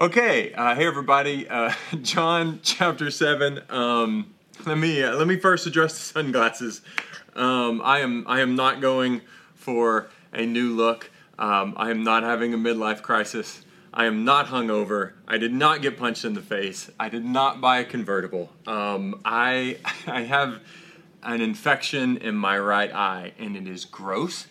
Okay, uh, hey everybody, uh, John chapter seven. Um, let me uh, let me first address the sunglasses. Um, I am I am not going for a new look. Um, I am not having a midlife crisis. I am not hungover. I did not get punched in the face. I did not buy a convertible. Um, I I have an infection in my right eye, and it is gross,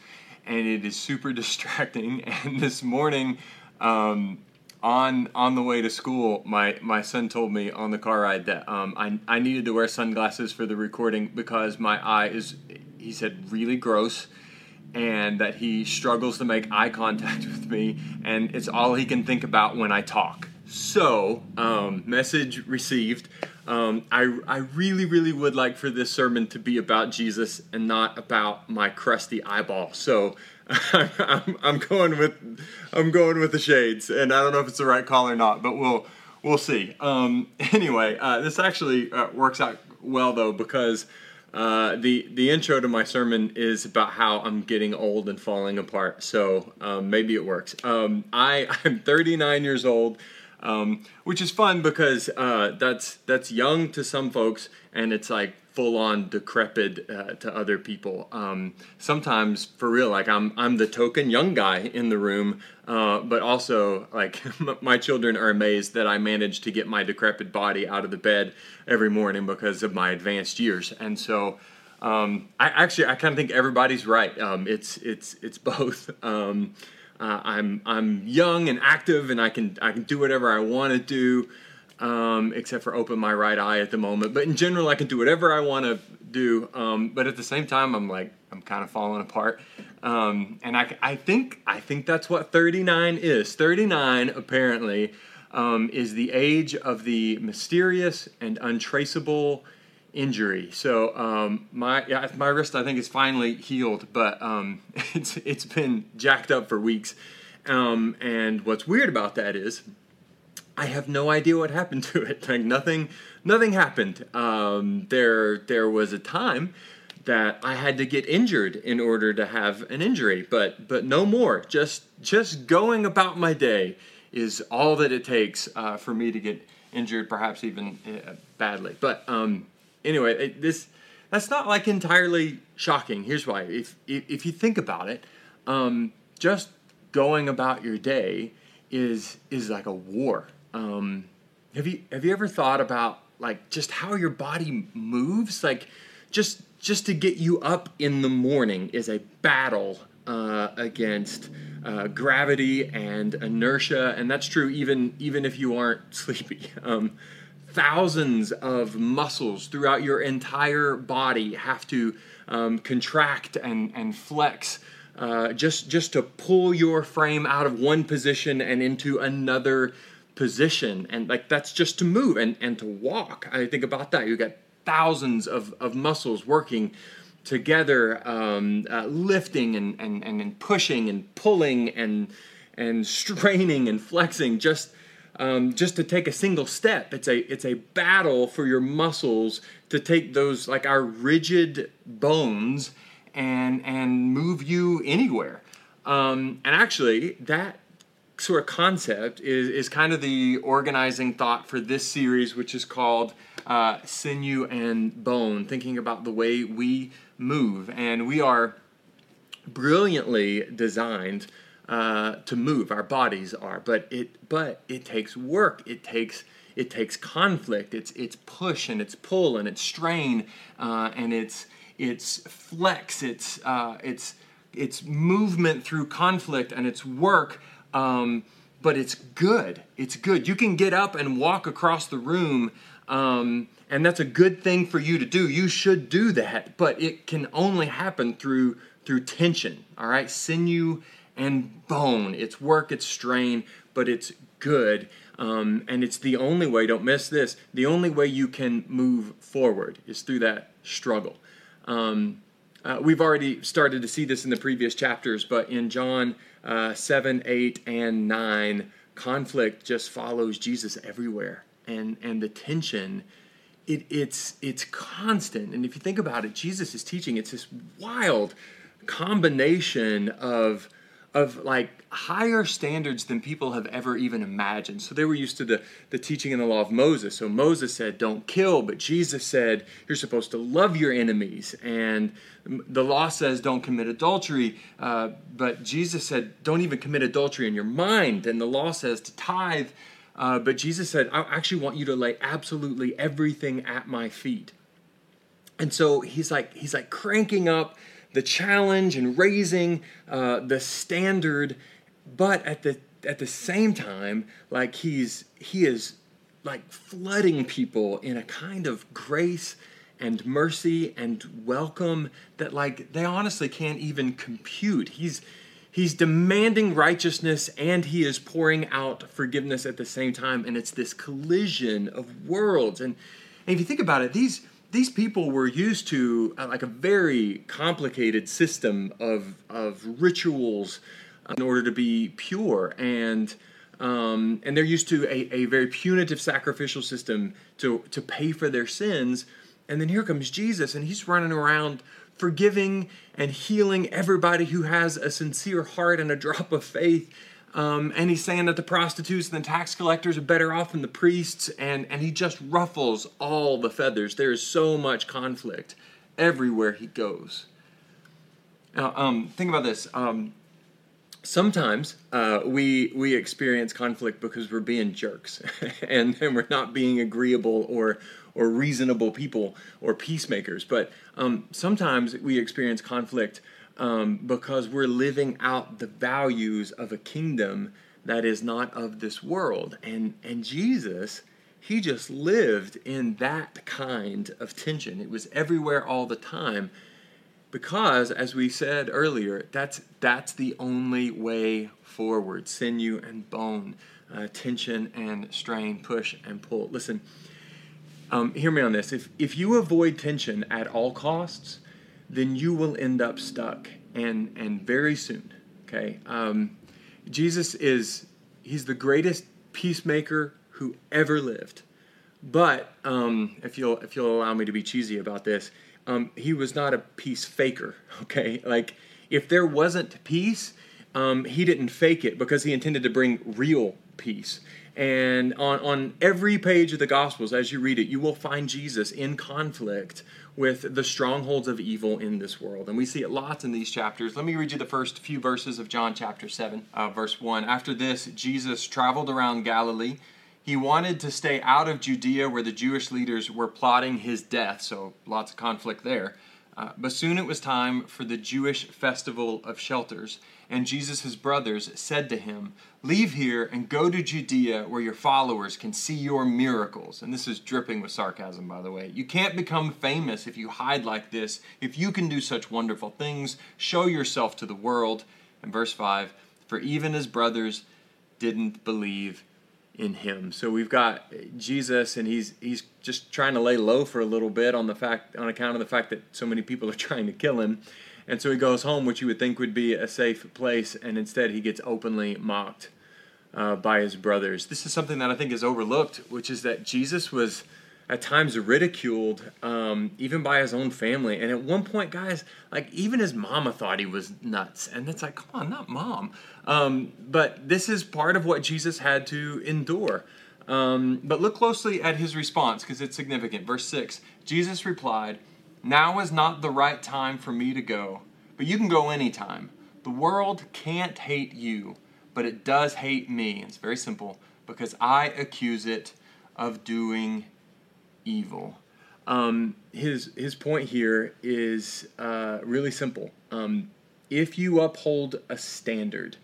and it is super distracting. And this morning. Um, on on the way to school, my my son told me on the car ride that um, I I needed to wear sunglasses for the recording because my eye is he said really gross and that he struggles to make eye contact with me and it's all he can think about when I talk. So, um, message received. Um, I, I really, really would like for this sermon to be about Jesus and not about my crusty eyeball. So, I'm, I'm going with I'm going with the shades, and I don't know if it's the right call or not, but we'll we'll see. Um, anyway, uh, this actually uh, works out well though because uh, the the intro to my sermon is about how I'm getting old and falling apart. So um, maybe it works. Um, I I'm 39 years old. Um, which is fun because uh, that's that's young to some folks, and it's like full on decrepit uh, to other people. Um, sometimes, for real, like I'm I'm the token young guy in the room, uh, but also like my children are amazed that I manage to get my decrepit body out of the bed every morning because of my advanced years, and so. Um, I actually I kind of think everybody's right. Um, it's it's it's both. Um, uh, I'm I'm young and active, and I can I can do whatever I want to do um, except for open my right eye at the moment. But in general, I can do whatever I want to do. Um, but at the same time, I'm like I'm kind of falling apart. Um, and I, I think I think that's what 39 is. 39 apparently um, is the age of the mysterious and untraceable injury. So um, my yeah, my wrist I think is finally healed, but um, it's it's been jacked up for weeks. and what's weird about that is I have no idea what happened to it. Like nothing, nothing happened. Um, there, there was a time that I had to get injured in order to have an injury, but but no more. Just just going about my day is all that it takes uh, for me to get injured, perhaps even uh, badly. But um, anyway, it, this that's not like entirely shocking. Here's why: if if, if you think about it, um, just going about your day is is like a war um, have you have you ever thought about like just how your body moves? Like just just to get you up in the morning is a battle uh, against uh, gravity and inertia, and that's true even even if you aren't sleepy. Um, thousands of muscles throughout your entire body have to um, contract and and flex. Uh, just just to pull your frame out of one position and into another position and like that's just to move and and to walk. I think about that. You got thousands of, of muscles working together um, uh, lifting and, and and pushing and pulling and and straining and flexing just um, just to take a single step. It's a it's a battle for your muscles to take those like our rigid bones and and move you anywhere. Um, and actually that sort of concept is, is kind of the organizing thought for this series, which is called uh, Sinew and Bone, thinking about the way we move. And we are brilliantly designed uh, to move. Our bodies are, but it but it takes work. It takes it takes conflict. It's it's push and it's pull and it's strain uh, and it's it's flex. It's uh, it's it's movement through conflict and it's work um, but it's good. It's good. You can get up and walk across the room, um, and that's a good thing for you to do. You should do that, but it can only happen through through tension. All right, sinew and bone. It's work. It's strain, but it's good. Um, and it's the only way, don't miss this, the only way you can move forward is through that struggle. Um, uh, we've already started to see this in the previous chapters, but in John uh, 7, 8, and 9, conflict just follows Jesus everywhere. And, and the tension, it, it's, it's constant. And if you think about it, Jesus is teaching, it's this wild combination of, of like higher standards than people have ever even imagined. So they were used to the, the teaching in the law of Moses. So Moses said, don't kill, but Jesus said, you're supposed to love your enemies. And the law says, don't commit adultery, uh, but Jesus said, don't even commit adultery in your mind. And the law says to tithe, uh, but Jesus said, I actually want you to lay absolutely everything at my feet. And so he's like, he's like cranking up the challenge and raising uh, the standard but at the at the same time like he's he is like flooding people in a kind of grace and mercy and welcome that like they honestly can't even compute. He's he's demanding righteousness and he is pouring out forgiveness at the same time. And it's this collision of worlds. And, and if you think about it these these people were used to uh, like a very complicated system of of rituals in order to be pure. And um, and they're used to a, a very punitive sacrificial system to to pay for their sins. And then here comes jesus and he's running around forgiving and healing everybody who has a sincere heart and a drop of faith um, and he's saying that the prostitutes and the tax collectors are better off than the priests and, and he just ruffles all the feathers. There is so much conflict everywhere he goes. Now um, think about this. Um, sometimes uh, we we experience conflict because we're being jerks and, and we're not being agreeable or or reasonable people or peacemakers. But um, sometimes we experience conflict um, because we're living out the values of a kingdom that is not of this world. And and jesus he just lived in that kind of tension. It was everywhere all the time because as we said earlier that's that's the only way forward. Sinew and bone uh, tension and strain push and pull. Listen um, hear me on this. If if you avoid tension at all costs then you will end up stuck and and very soon okay um, jesus is he's the greatest peacemaker who ever lived but um, if you'll if you'll allow me to be cheesy about this um, he was not a peace faker. Okay, like if there wasn't peace, um, he didn't fake it because he intended to bring real peace. And on, on every page of the Gospels, as you read it, you will find Jesus in conflict with the strongholds of evil in this world. And we see it lots in these chapters. Let me read you the first few verses of John chapter 7, uh, verse 1. After this, Jesus traveled around Galilee he wanted to stay out of Judea where the Jewish leaders were plotting his death, so lots of conflict there. Uh, but soon it was time for the Jewish festival of shelters, and Jesus' brothers said to him, Leave here and go to Judea where your followers can see your miracles. And this is dripping with sarcasm, by the way. You can't become famous if you hide like this. If you can do such wonderful things, show yourself to the world. And verse 5 For even his brothers didn't believe in him. So we've got Jesus, and he's he's just trying to lay low for a little bit on the fact on account of the fact that so many people are trying to kill him, and so he goes home, which you would think would be a safe place, and instead he gets openly mocked uh, by his brothers. This is something that I think is overlooked, which is that Jesus was at times ridiculed, um, even by his own family. And at one point, guys, like even his mama thought he was nuts. And it's like, come on, not mom. Um, but this is part of what Jesus had to endure. Um, but look closely at his response because it's significant. Verse 6 Jesus replied, Now is not the right time for me to go, but you can go anytime. The world can't hate you, but it does hate me. It's very simple because I accuse it of doing evil. Um, his his point here is uh, really simple. Um, if you uphold a standard,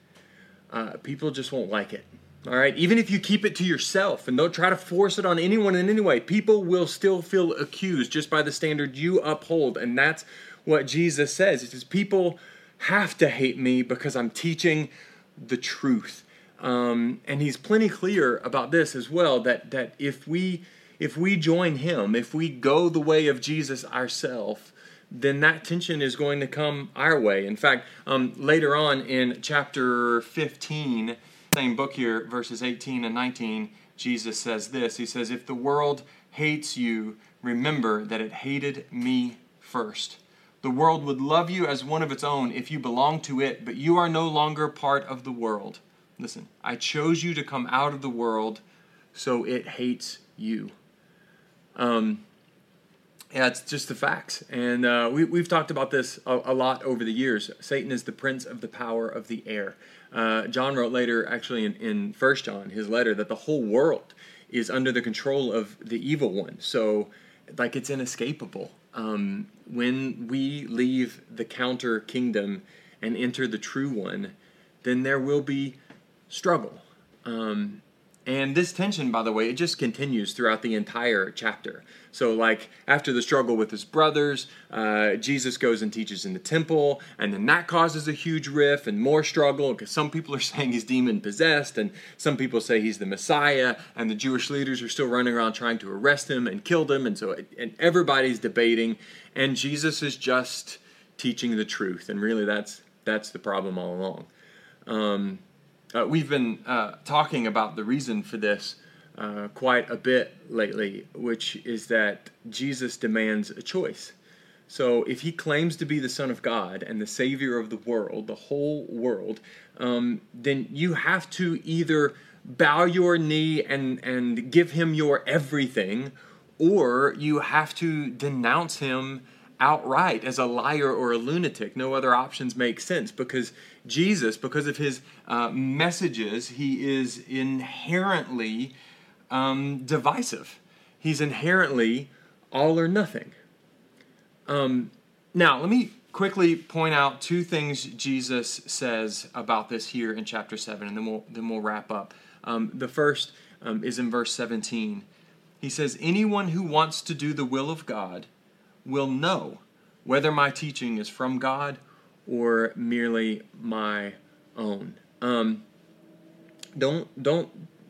uh, people just won't like it. All right, even if you keep it to yourself and don't try to force it on anyone in any way, people will still feel accused just by the standard you uphold, and that's what Jesus says. He says people have to hate me because I'm teaching the truth. Um, and he's plenty clear about this as well that that if we if we join him, if we go the way of Jesus ourselves, then that tension is going to come our way. In fact, um, later on in chapter 15, same book here, verses 18 and 19, Jesus says this He says, If the world hates you, remember that it hated me first. The world would love you as one of its own if you belonged to it, but you are no longer part of the world. Listen, I chose you to come out of the world, so it hates you. Um, yeah, it's just the facts. And uh, we, we've talked about this a, a, lot over the years. Satan is the prince of the power of the air. Uh, John wrote later, actually in, in 1 John, his letter, that the whole world is under the control of the evil one. So, like, it's inescapable. Um, when we leave the counter kingdom and enter the true one, then there will be struggle. Um, and this tension, by the way, it just continues throughout the entire chapter. So, like, after the struggle with his brothers, uh, Jesus goes and teaches in the temple, and then that causes a huge rift and more struggle because some people are saying he's demon possessed, and some people say he's the Messiah, and the Jewish leaders are still running around trying to arrest him and kill him, and so and everybody's debating, and Jesus is just teaching the truth, and really that's that's the problem all along. Um, uh, we've been uh, talking about the reason for this uh, quite a bit lately, which is that Jesus demands a choice. So, if he claims to be the Son of God and the Savior of the world, the whole world, um, then you have to either bow your knee and, and give him your everything, or you have to denounce him outright as a liar or a lunatic. No other options make sense because Jesus, because of his uh, messages, he is inherently um, divisive. He's inherently all or nothing. Um, now, let me quickly point out two things Jesus says about this here in chapter 7, and then we'll, then we'll wrap up. Um, the first um, is in verse 17. He says, Anyone who wants to do the will of God will know whether my teaching is from God or merely my own. Um, don't don't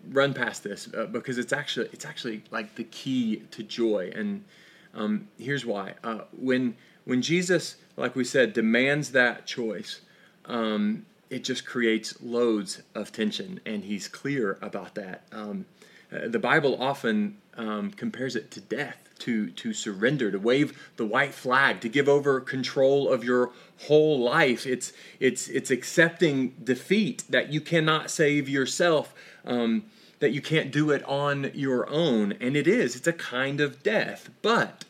run past this uh, because it's actually it's actually like the key to joy, and um, here's why. Uh, when when Jesus, like we said, demands that choice, um, it just creates loads of tension, and he's clear about that. Um, uh, the Bible often um, compares it to death to, to surrender, to wave the white flag, to give over control of your whole life. It's, it's, it's accepting defeat that you cannot save yourself, um, that you can't do it on your own. And it is, it's a kind of death. But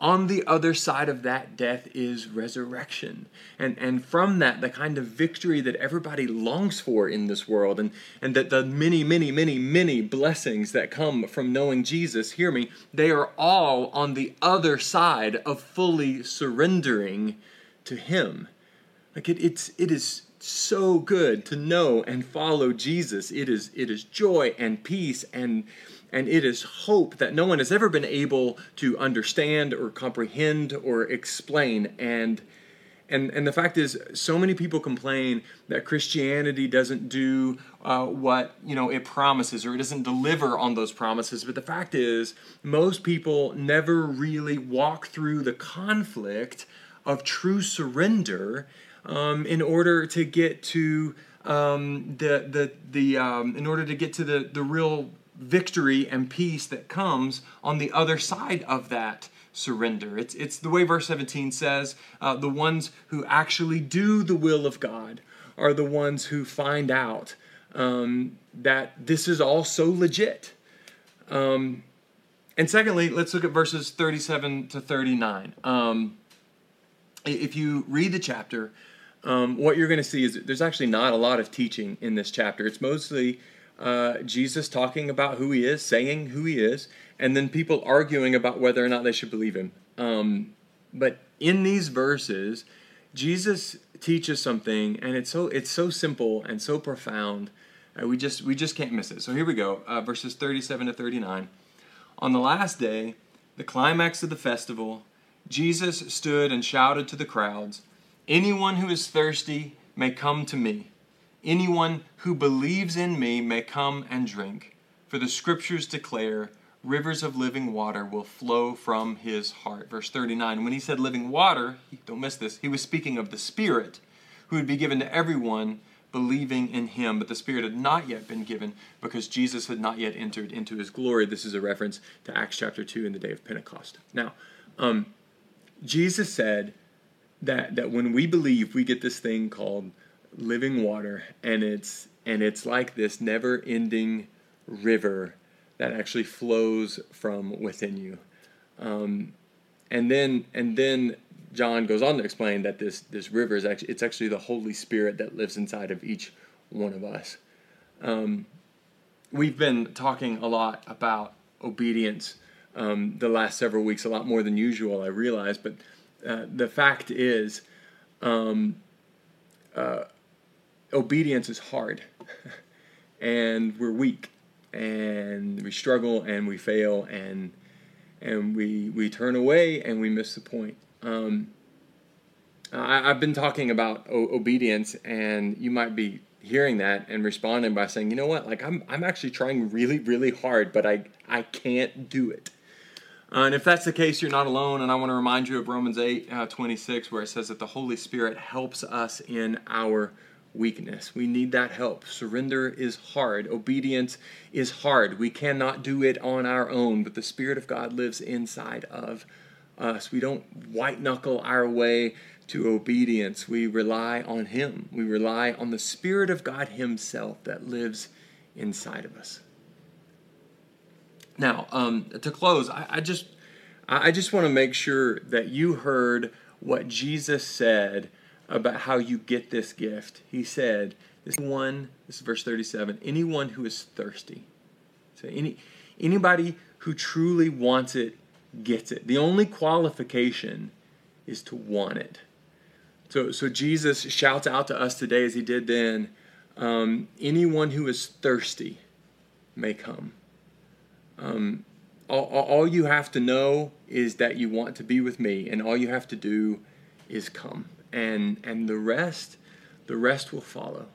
on the other side of that death is resurrection. And, and from that, the kind of victory that everybody longs for in this world, and, and that the many, many, many, many blessings that come from knowing Jesus, hear me, they are all on the other side of fully surrendering to Him. Like it, it's, it is so good to know and follow Jesus. It is, it is joy and peace and and it is hope that no one has ever been able to understand or comprehend or explain. And and and the fact is so many people complain that christianity doesn't do uh, what you know it promises or it doesn't deliver on those promises. But the fact is most people never really walk through the conflict of true surrender um, in order to get to um, the the the um, in order to get to the the real victory and peace that comes on the other side of that surrender. It's, it's the way verse 17 says uh, the ones who actually do the will of God are the ones who find out um, that this is all so legit. Um, and secondly, let's look at verses 37 to 39. Um, if you read the chapter, um, what you're going to see is there's actually not a lot of teaching in this chapter. It's mostly uh, Jesus talking about who he is, saying who he is, and then people arguing about whether or not they should believe him. Um, but in these verses, Jesus teaches something, and it's so it's so simple and so profound. Uh, we just we just can't miss it. So here we go, uh, verses 37 to 39. On the last day, the climax of the festival, Jesus stood and shouted to the crowds, "Anyone who is thirsty may come to me." Anyone who believes in me may come and drink, for the scriptures declare rivers of living water will flow from his heart. Verse 39. When he said living water, don't miss this, he was speaking of the Spirit who would be given to everyone believing in him. But the Spirit had not yet been given because Jesus had not yet entered into his glory. This is a reference to Acts chapter 2 in the day of Pentecost. Now, um, Jesus said, that that when we believe, we get this thing called living water, and it's and it's like this never-ending river that actually flows from within you. Um, and then and then John goes on to explain that this this river is actually it's actually the Holy Spirit that lives inside of each one of us. Um, we've been talking a lot about obedience um, the last several weeks, a lot more than usual, I realize. But uh, the fact is, um, uh, obedience is hard, and we're weak, and we struggle, and we fail, and and we we turn away, and we miss the point. Um, I, have been talking about o- obedience, and you might be hearing that and responding by saying, you know what, like I'm I'm actually trying really really hard, but I I can't do it. Uh, and if that's the case, you're not alone. And I want to remind you of Romans 8 uh, 26, where it says that the Holy Spirit helps us in our weakness. We need that help. Surrender is hard, obedience is hard. We cannot do it on our own, but the Spirit of God lives inside of us. We don't white knuckle our way to obedience. We rely on Him. We rely on the Spirit of God Himself that lives inside of us. Now, um, to close, I, I just I just want to make sure that you heard what Jesus said about how you get this gift. He said, "This one, this is verse thirty-seven. Anyone who is thirsty, so any anybody who truly wants it gets it. The only qualification is to want it." So, so Jesus shouts out to us today, as he did then, um, anyone who is thirsty may come. Um, all, all you have to know is that you want to be with me, and all you have to do is come, and and the rest, the rest will follow.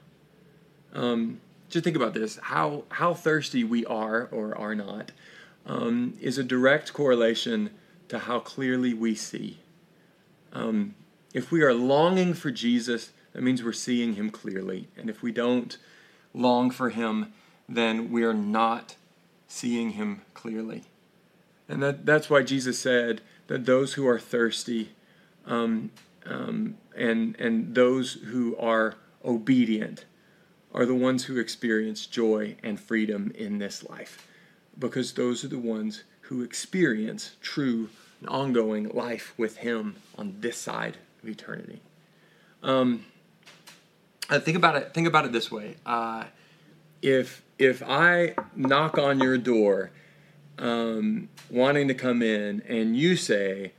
Um, just think about this: how how thirsty we are or are not um, is a direct correlation to how clearly we see. Um, if we are longing for Jesus, that means we're seeing him clearly. And if we don't long for him, then we are not seeing him clearly. And that, that's why Jesus said that those who are thirsty um, um, and, and those who are obedient are the ones who experience joy and freedom in this life. Because those are the ones who experience true and ongoing life with Him on this side of eternity. Um, think about it. Think about it this way: uh, if if I knock on your door, um, wanting to come in, and you say,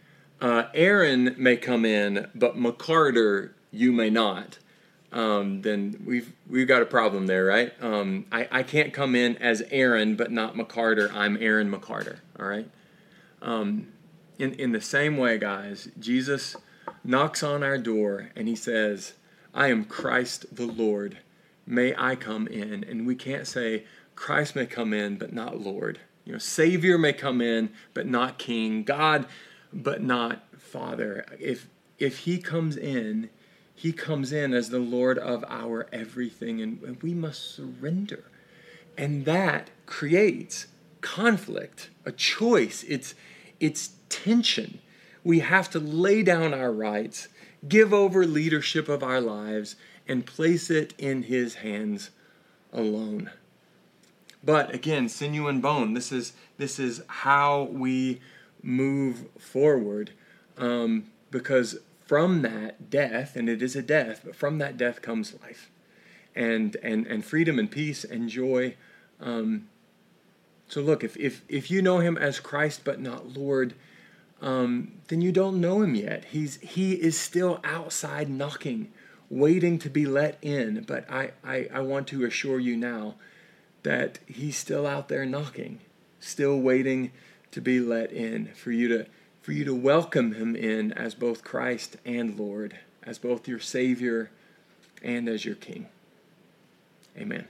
uh, "Aaron may come in, but McCarter you may not," um, then we've we've got a problem there, right? Um, I I can't come in as Aaron, but not McCarter. I'm Aaron McCarter. All right. Um, in in the same way, guys, Jesus knocks on our door and he says, I am Christ the Lord. May I come in? And we can't say, Christ may come in, but not Lord. You know, Savior may come in, but not King. God, but not Father. If if He comes in, He comes in as the Lord of our everything, and we must surrender. And that creates conflict, a choice. It's it's tension we have to lay down our rights, give over leadership of our lives, and place it in His hands alone. But again, sinew and bone. This is this is how we move forward, um, because from that death, and it is a death, but from that death comes life, and and and freedom and peace and joy. Um, so look, if if if you know Him as Christ but not Lord, um, then you don't know him yet. He's he is still outside knocking, waiting to be let in. But I, I, I want to assure you now that he's still out there knocking, still waiting to be let in for you to for you to welcome him in as both Christ and Lord, as both your Savior and as your King. Amen.